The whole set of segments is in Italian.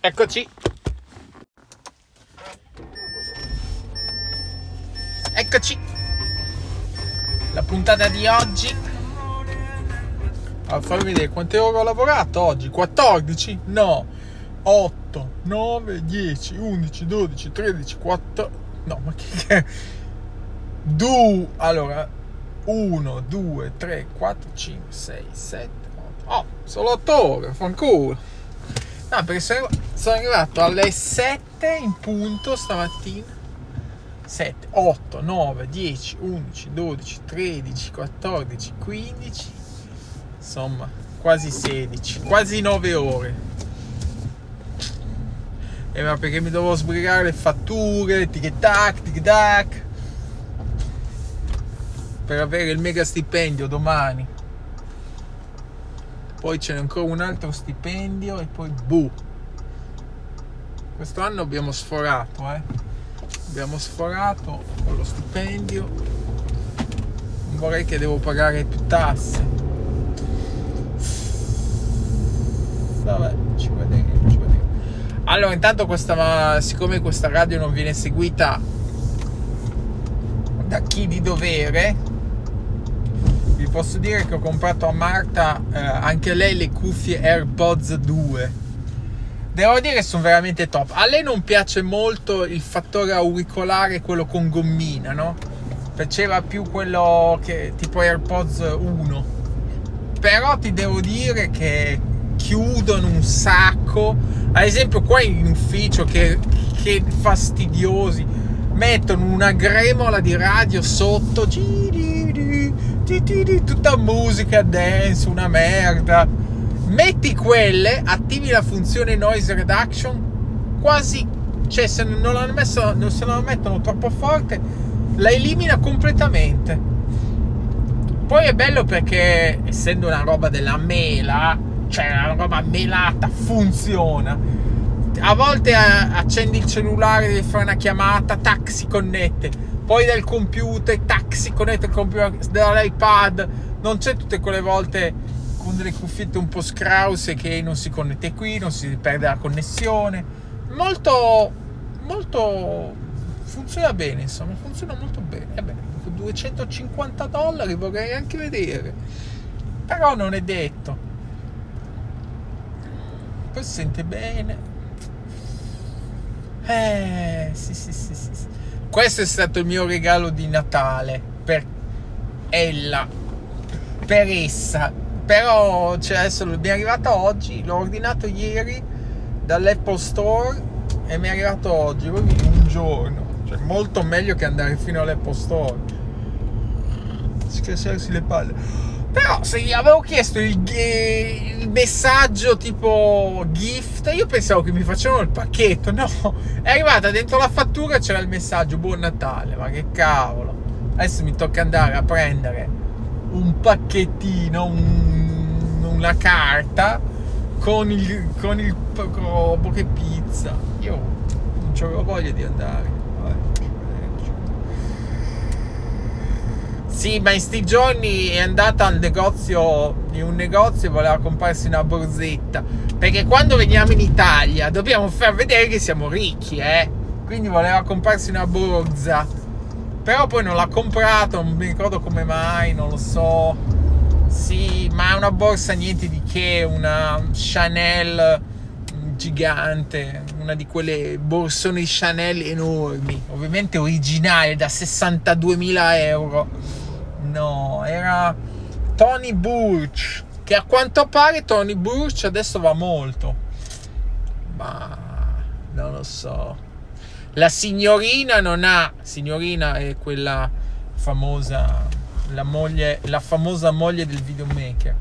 Eccoci. Eccoci. La puntata di oggi. A farvi vedere quante ore ho lavorato oggi. 14? No. 8, 9, 10, 11, 12, 13, 4. No, ma che. Du. Allora. 1, 2, 3, 4, 5, 6, 7, 8. Oh, solo 8 ore. Fanculo. No, perché sono, sono arrivato alle 7 in punto stamattina. 7, 8, 9, 10, 11, 12, 13, 14, 15. Insomma, quasi 16, quasi 9 ore. E ma perché mi dovevo sbrigare le fatture, tic tac, tic tac. Per avere il mega stipendio domani poi c'è ancora un altro stipendio e poi buh. Questo anno abbiamo sforato, eh. Abbiamo sforato con lo stipendio. Non vorrei che devo pagare più tasse. Vabbè, ci vedremo, ci vedremo. Allora, intanto questa, siccome questa radio non viene seguita da chi di dovere, vi posso dire che ho comprato a Marta eh, anche lei le cuffie AirPods 2 devo dire che sono veramente top a lei non piace molto il fattore auricolare quello con gommina no? piaceva più quello che tipo AirPods 1 però ti devo dire che chiudono un sacco ad esempio qua in ufficio che, che fastidiosi mettono una gremola di radio sotto tutta musica dance, una merda. Metti quelle, attivi la funzione noise reduction, quasi, cioè se non la, messo, se la mettono troppo forte, la elimina completamente. Poi è bello perché, essendo una roba della mela, cioè una roba melata, funziona. A volte accendi il cellulare, devi fare una chiamata, tac, si connette poi dal computer, tac, si connette il computer dall'iPad, non c'è tutte quelle volte con delle cuffiette un po' scrause che non si connette qui, non si perde la connessione. Molto, molto, funziona bene, insomma, funziona molto bene. E beh, 250 dollari vorrei anche vedere, però non è detto. Poi si sente bene. Eh, sì, sì, sì. sì questo è stato il mio regalo di Natale per ella, per essa. Però cioè, adesso mi è arrivato oggi, l'ho ordinato ieri dall'Apple Store e mi è arrivato oggi, proprio un giorno. Cioè, molto meglio che andare fino all'Apple Store. Schiacciarsi le palle. Però se gli avevo chiesto il, il, messaggio tipo gift, io pensavo che mi facevano il pacchetto. No, è arrivata dentro la fattura c'era il messaggio Buon Natale. Ma che cavolo. Adesso mi tocca andare a prendere un pacchettino, un, una carta con il, con il robo che pizza. Io non avevo voglia di andare. Sì, ma in sti giorni è andata al negozio, in un negozio e voleva comprarsi una borsetta. Perché quando veniamo in Italia dobbiamo far vedere che siamo ricchi, eh. Quindi voleva comprarsi una borsa. Però poi non l'ha comprato, non mi ricordo come mai, non lo so. Sì, ma è una borsa niente di che, una Chanel gigante, una di quelle borsone Chanel enormi, ovviamente originale da 62.000 euro No, era Tony Burch. Che a quanto pare Tony Burch adesso va molto. Ma non lo so. La signorina non ha. Signorina è quella famosa. La, moglie, la famosa moglie del videomaker.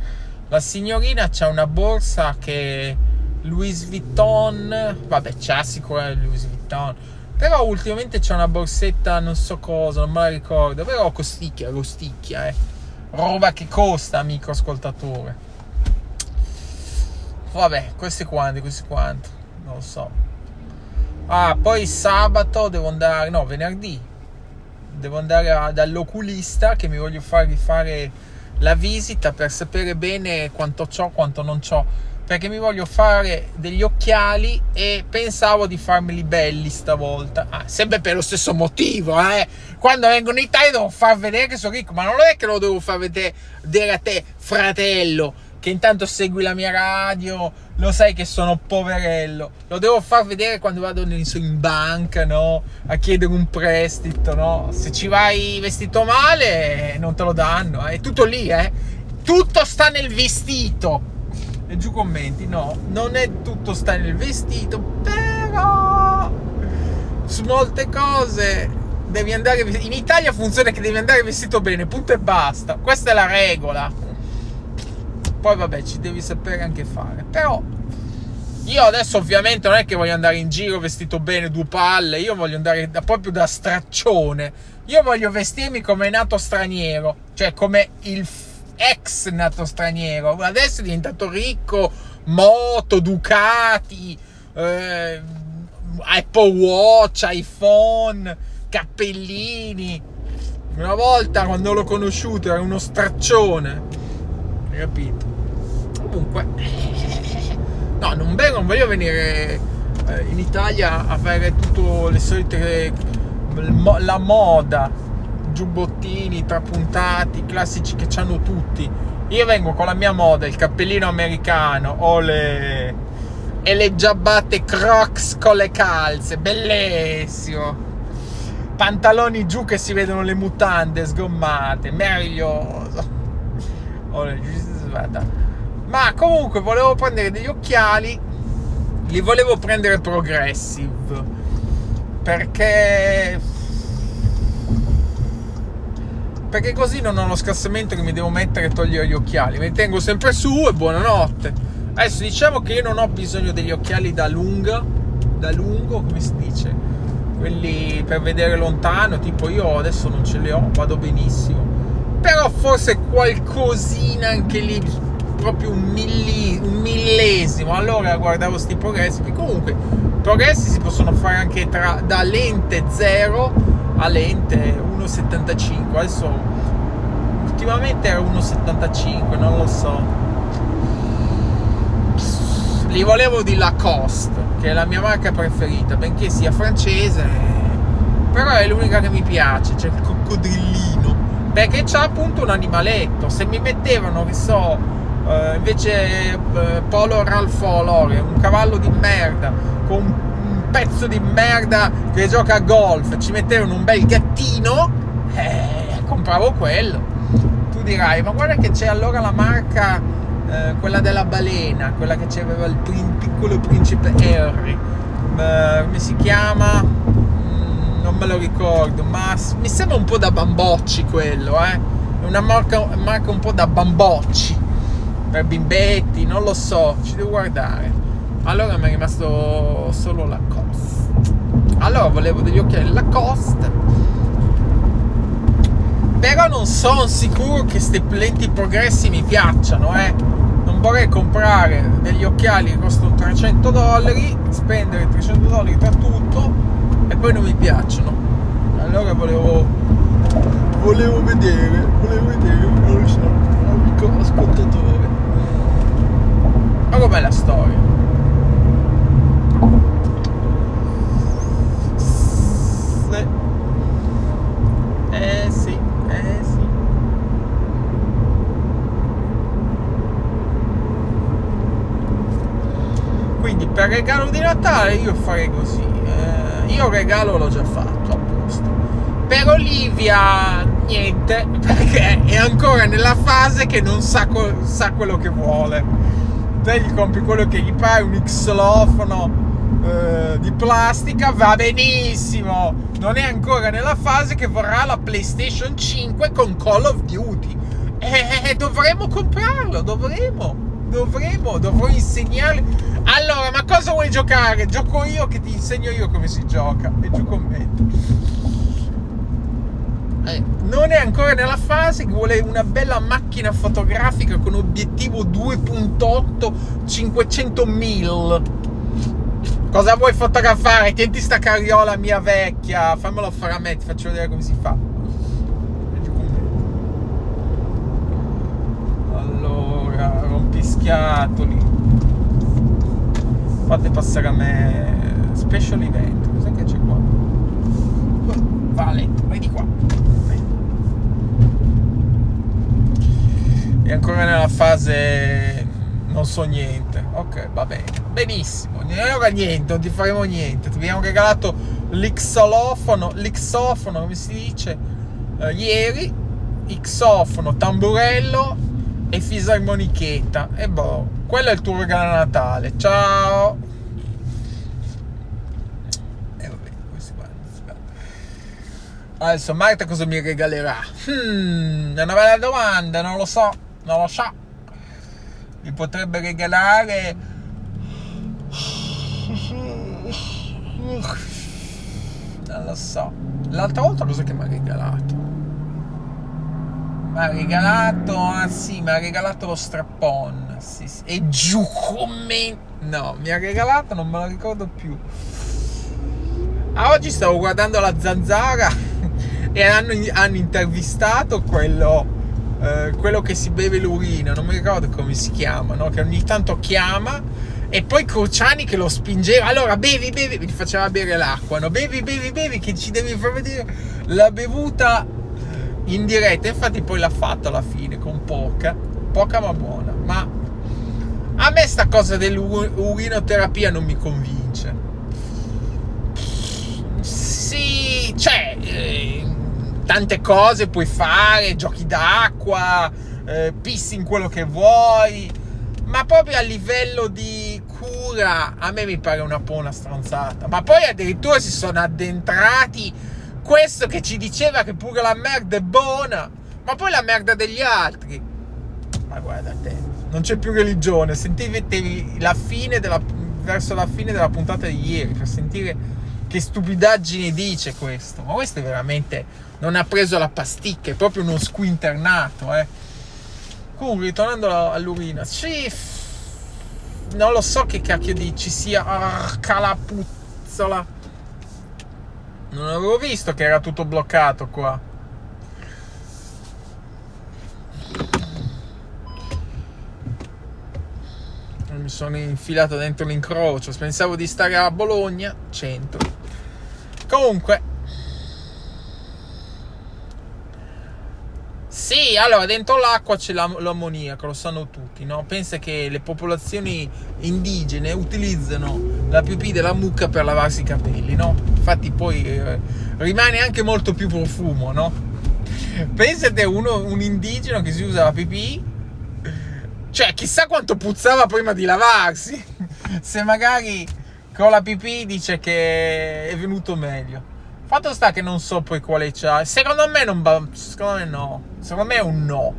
La signorina ha una borsa che Louis Vuitton. Vabbè, c'ha sicuramente Louis Vuitton però ultimamente c'è una borsetta, non so cosa, non me la ricordo. Però costicchia, costicchia, eh. Roba che costa, amico ascoltatore. Vabbè, questi quanti, questi quanti. Non lo so. Ah, poi sabato devo andare, no, venerdì. Devo andare dall'oculista che mi voglio far rifare la visita per sapere bene quanto ho, quanto non ho. perché mi voglio fare degli occhiali e pensavo di farmeli belli stavolta. Ah, sempre per lo stesso motivo, eh. Quando vengo in Italia devo far vedere che sono ricco, ma non è che lo devo far vedere a te, fratello, che intanto segui la mia radio, lo sai che sono poverello. Lo devo far vedere quando vado in banca, no? A chiedere un prestito, no? Se ci vai vestito male, non te lo danno. È tutto lì, eh. Tutto sta nel vestito e giù commenti, no, non è tutto sta nel vestito, però su molte cose devi andare in Italia funziona che devi andare vestito bene, punto e basta. Questa è la regola. Poi vabbè, ci devi sapere anche fare. Però io adesso ovviamente non è che voglio andare in giro vestito bene, due palle, io voglio andare da, proprio da straccione. Io voglio vestirmi come nato straniero, cioè come il ex nato straniero, adesso è diventato ricco, moto, Ducati, eh, Apple Watch, iPhone, cappellini. Una volta quando l'ho conosciuto era uno straccione, capito? Comunque, no, non, vengo, non voglio venire eh, in Italia a fare tutte le solite la moda giubbottini trapuntati, classici che hanno tutti. Io vengo con la mia moda, il cappellino americano, ho le... e le giabbate crocs con le calze, bellissimo. Pantaloni giù che si vedono le mutande sgommate, meraviglioso. Ma comunque volevo prendere degli occhiali, li volevo prendere progressive, perché perché così non ho lo scassamento che mi devo mettere e togliere gli occhiali. Mi tengo sempre su e buonanotte. Adesso diciamo che io non ho bisogno degli occhiali da lunga, da lungo, come si dice, quelli per vedere lontano, tipo io adesso non ce li ho, vado benissimo. Però forse qualcosina anche lì, proprio un, milli, un millesimo. Allora guardavo sti progressi, che comunque progressi si possono fare anche tra, da lente 0 a lente 1,75 adesso ultimamente era 1,75 non lo so. Li volevo di Lacoste che è la mia marca preferita benché sia francese però è l'unica che mi piace c'è il coccodrillino perché c'ha appunto un animaletto se mi mettevano che so eh, invece eh, Polo Ralph Lauren un cavallo di merda con pezzo di merda che gioca a golf, ci mettevano un bel gattino, eh, compravo quello. Tu dirai, ma guarda che c'è allora la marca, eh, quella della balena, quella che c'aveva il prin- piccolo principe Harry. Eh, come si chiama? Non me lo ricordo, ma mi sembra un po' da bambocci quello, eh? È una marca, marca un po' da bambocci. Per bimbetti, non lo so, ci devo guardare allora mi è rimasto solo Lacoste allora volevo degli occhiali Lacoste però non sono sicuro che questi lenti progressi mi piacciono eh non vorrei comprare degli occhiali che costano 300 dollari spendere 300 dollari per tutto poi non mi piacciono. Allora volevo volevo vedere volevo vedere non lo so amico ascoltatore ma com'è la storia eh sì, eh sì. Quindi per regalo di Natale io farei così. Eh, io regalo l'ho già fatto a posto. Per Olivia niente, perché è ancora nella fase che non sa, sa quello che vuole. Te gli compri quello che gli pare, un xylofono eh, di plastica va benissimo. Non è ancora nella fase che vorrà la PlayStation 5 con Call of Duty. E eh, dovremo comprarlo, dovremo. Dovremo, dovrò insegnare. Allora, ma cosa vuoi giocare? Gioco io che ti insegno io come si gioca. E giù commento. Eh, non è ancora nella fase che vuole una bella macchina fotografica con obiettivo 2.8 500 mil Cosa vuoi fotografare? Tienti sta carriola mia vecchia. Fammelo fare a me, ti faccio vedere come si fa. Rompischiatoli. fate passare a me special event. Cos'è che c'è qua? Vale, vai di qua. E ancora nella fase non so niente. Ok, va bene. Benissimo. Ora niente, non ti faremo niente. Ti abbiamo regalato l'ixolofono, l'ixofono, come si dice, eh, ieri. Xofono, tamburello e fisarmonichetta. E boh, quello è il tuo regalo Natale. Ciao! E vabbè, questi qua. Adesso Marta cosa mi regalerà? Hmm, è una bella domanda, non lo so, non lo so. Mi potrebbe regalare... Non lo so. L'altra volta cosa che mi ha regalato? Mi ha regalato, ah sì, mi ha regalato lo strappon. Sì, sì. E giù come... No, mi ha regalato, non me lo ricordo più. Ah, oggi stavo guardando la zanzara e hanno, hanno intervistato quello, eh, quello che si beve l'urina, non mi ricordo come si chiama, no? che ogni tanto chiama e poi Cruciani che lo spingeva allora bevi bevi gli faceva bere l'acqua no? bevi bevi bevi che ci devi far vedere la bevuta in diretta, infatti poi l'ha fatto alla fine con poca, poca ma buona, ma a me sta cosa dell'urinoterapia non mi convince. Sì, cioè, eh, tante cose puoi fare, giochi d'acqua, eh, pissi in quello che vuoi, ma proprio a livello di cura a me mi pare una stronzata. Ma poi addirittura si sono addentrati questo che ci diceva che pure la merda è buona, ma poi la merda degli altri. Ma guarda te, non c'è più religione. Sentite la fine della, verso la fine della puntata di ieri per sentire che stupidaggini dice questo. Ma questo è veramente non ha preso la pasticca, è proprio uno squinternato, eh. Comunque, ritornando all'urina, sì, non lo so che cacchio di ci sia. Ah, calapuzzola non avevo visto che era tutto bloccato qua. Mi sono infilato dentro l'incrocio. Pensavo di stare a Bologna, centro. Comunque, Sì, allora dentro l'acqua c'è l'ammoniaco, lo sanno tutti, no? Pensa che le popolazioni indigene utilizzano la pipì della mucca per lavarsi i capelli, no? Infatti poi eh, rimane anche molto più profumo, no? Pensate uno, un indigeno che si usa la pipì, cioè chissà quanto puzzava prima di lavarsi, se magari con la pipì dice che è venuto meglio. Fatto sta che non so poi quale c'ha. Secondo me non va. Secondo me no. Secondo me è un no.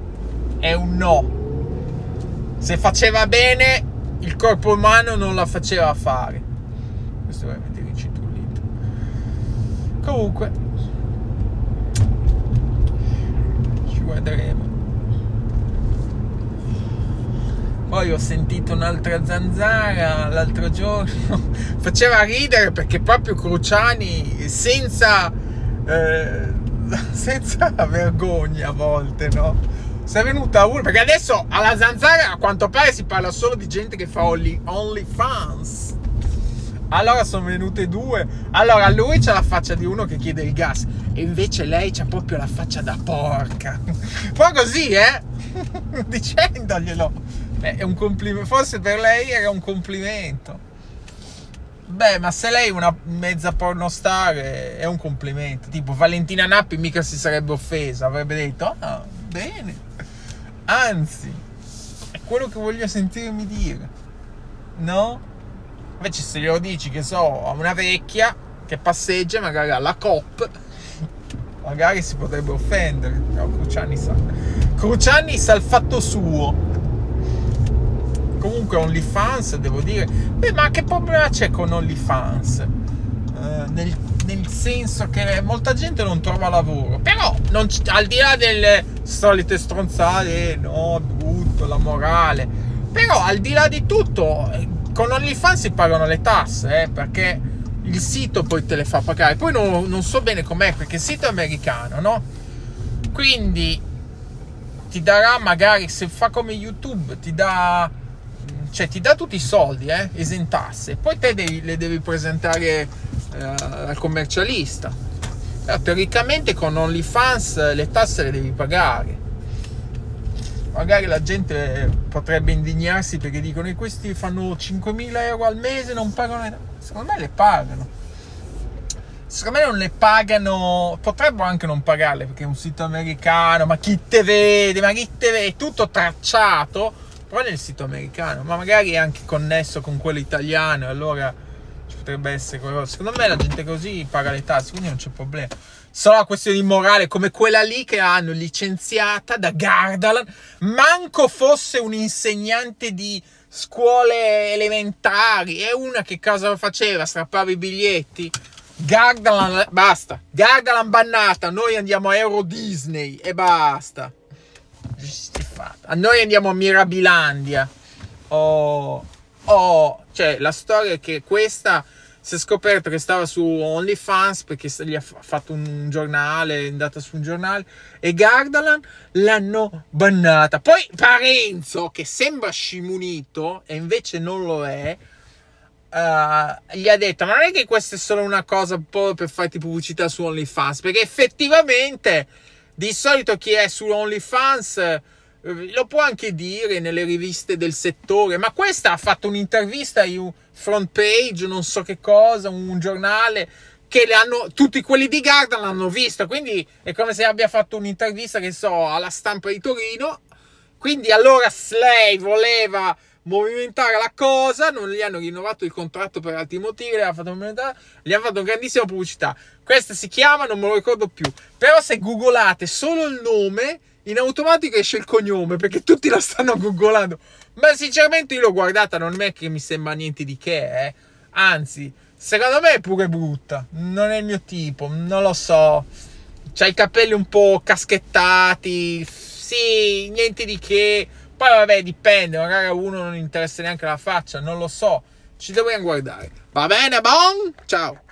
È un no. Se faceva bene, il corpo umano non la faceva fare. Questo è veramente ricitullito. Comunque. Ci guarderemo. Poi ho sentito un'altra zanzara l'altro giorno, faceva ridere perché proprio Cruciani senza, eh, senza vergogna a volte, no? Si è venuta uno, perché adesso alla zanzara a quanto pare si parla solo di gente che fa only, only fans. Allora sono venute due. Allora lui c'ha la faccia di uno che chiede il gas e invece lei c'ha proprio la faccia da porca. Poi così, eh? Dicendoglielo. Beh, è un complimento. Forse per lei era un complimento. Beh, ma se lei è una mezza pornostar è un complimento. Tipo Valentina Nappi mica si sarebbe offesa, avrebbe detto "Ah, bene". Anzi, è quello che voglio sentirmi dire. No? Invece se glielo dici che so a una vecchia che passeggia magari alla COP magari si potrebbe offendere. No, Cruciani sa. Cruciani sa il fatto suo comunque OnlyFans devo dire. Beh ma che problema c'è con OnlyFans? Eh, nel, nel, senso che molta gente non trova lavoro. Però non, al di là delle solite stronzate no brutto la morale. Però al di là di tutto con OnlyFans si pagano le tasse eh, perché il sito poi te le fa pagare. Poi non, non so bene com'è perché il sito è americano no? Quindi ti darà magari se fa come YouTube ti dà cioè ti dà tutti i soldi, eh, esentasse, poi te devi, le devi presentare eh, al commercialista. Però, teoricamente con OnlyFans le tasse le devi pagare. Magari la gente potrebbe indignarsi perché dicono che questi fanno 5.000 euro al mese non pagano. Secondo me le pagano. Secondo me non le pagano, potrebbero anche non pagarle perché è un sito americano, ma chi te vede, ma chi te vede, è tutto tracciato, però nel sito americano, ma magari è anche connesso con quello italiano, allora ci potrebbe essere qualcosa. Secondo me la gente così paga le tasse, quindi non c'è problema. Una questione di morale come quella lì che hanno licenziata da Gardaland, manco fosse un insegnante di scuole elementari, è una che cosa faceva? Strappava i biglietti? Gardaland, basta. Gardaland bannata. Noi andiamo a Euro Disney e basta. A noi andiamo a Mirabilandia. Oh, oh, cioè la storia è che questa si è scoperto che stava su OnlyFans perché gli ha fatto un giornale, è andata su un giornale e Gardaland l'hanno bannata. Poi Parenzo, che sembra scimunito e invece non lo è, uh, gli ha detto: Ma non è che questa è solo una cosa per farti pubblicità su OnlyFans? Perché effettivamente di solito chi è su OnlyFans lo può anche dire nelle riviste del settore, ma questa ha fatto un'intervista in front page, non so che cosa, un giornale che tutti quelli di Garda l'hanno vista, quindi è come se abbia fatto un'intervista che so alla stampa di Torino. Quindi allora Slay voleva movimentare la cosa, non gli hanno rinnovato il contratto per altri motivi, gli hanno fatto, gli hanno fatto grandissima pubblicità. Questa si chiama, non me lo ricordo più. Però se googolate solo il nome, in automatico esce il cognome, perché tutti la stanno googolando. Ma sinceramente io l'ho guardata, non è che mi sembra niente di che, eh. Anzi, secondo me è pure brutta. Non è il mio tipo, non lo so. C'ha i capelli un po' caschettati. Sì, niente di che poi vabbè, dipende, magari a uno non interessa neanche la faccia, non lo so. Ci dobbiamo guardare. Va bene, bon? Ciao.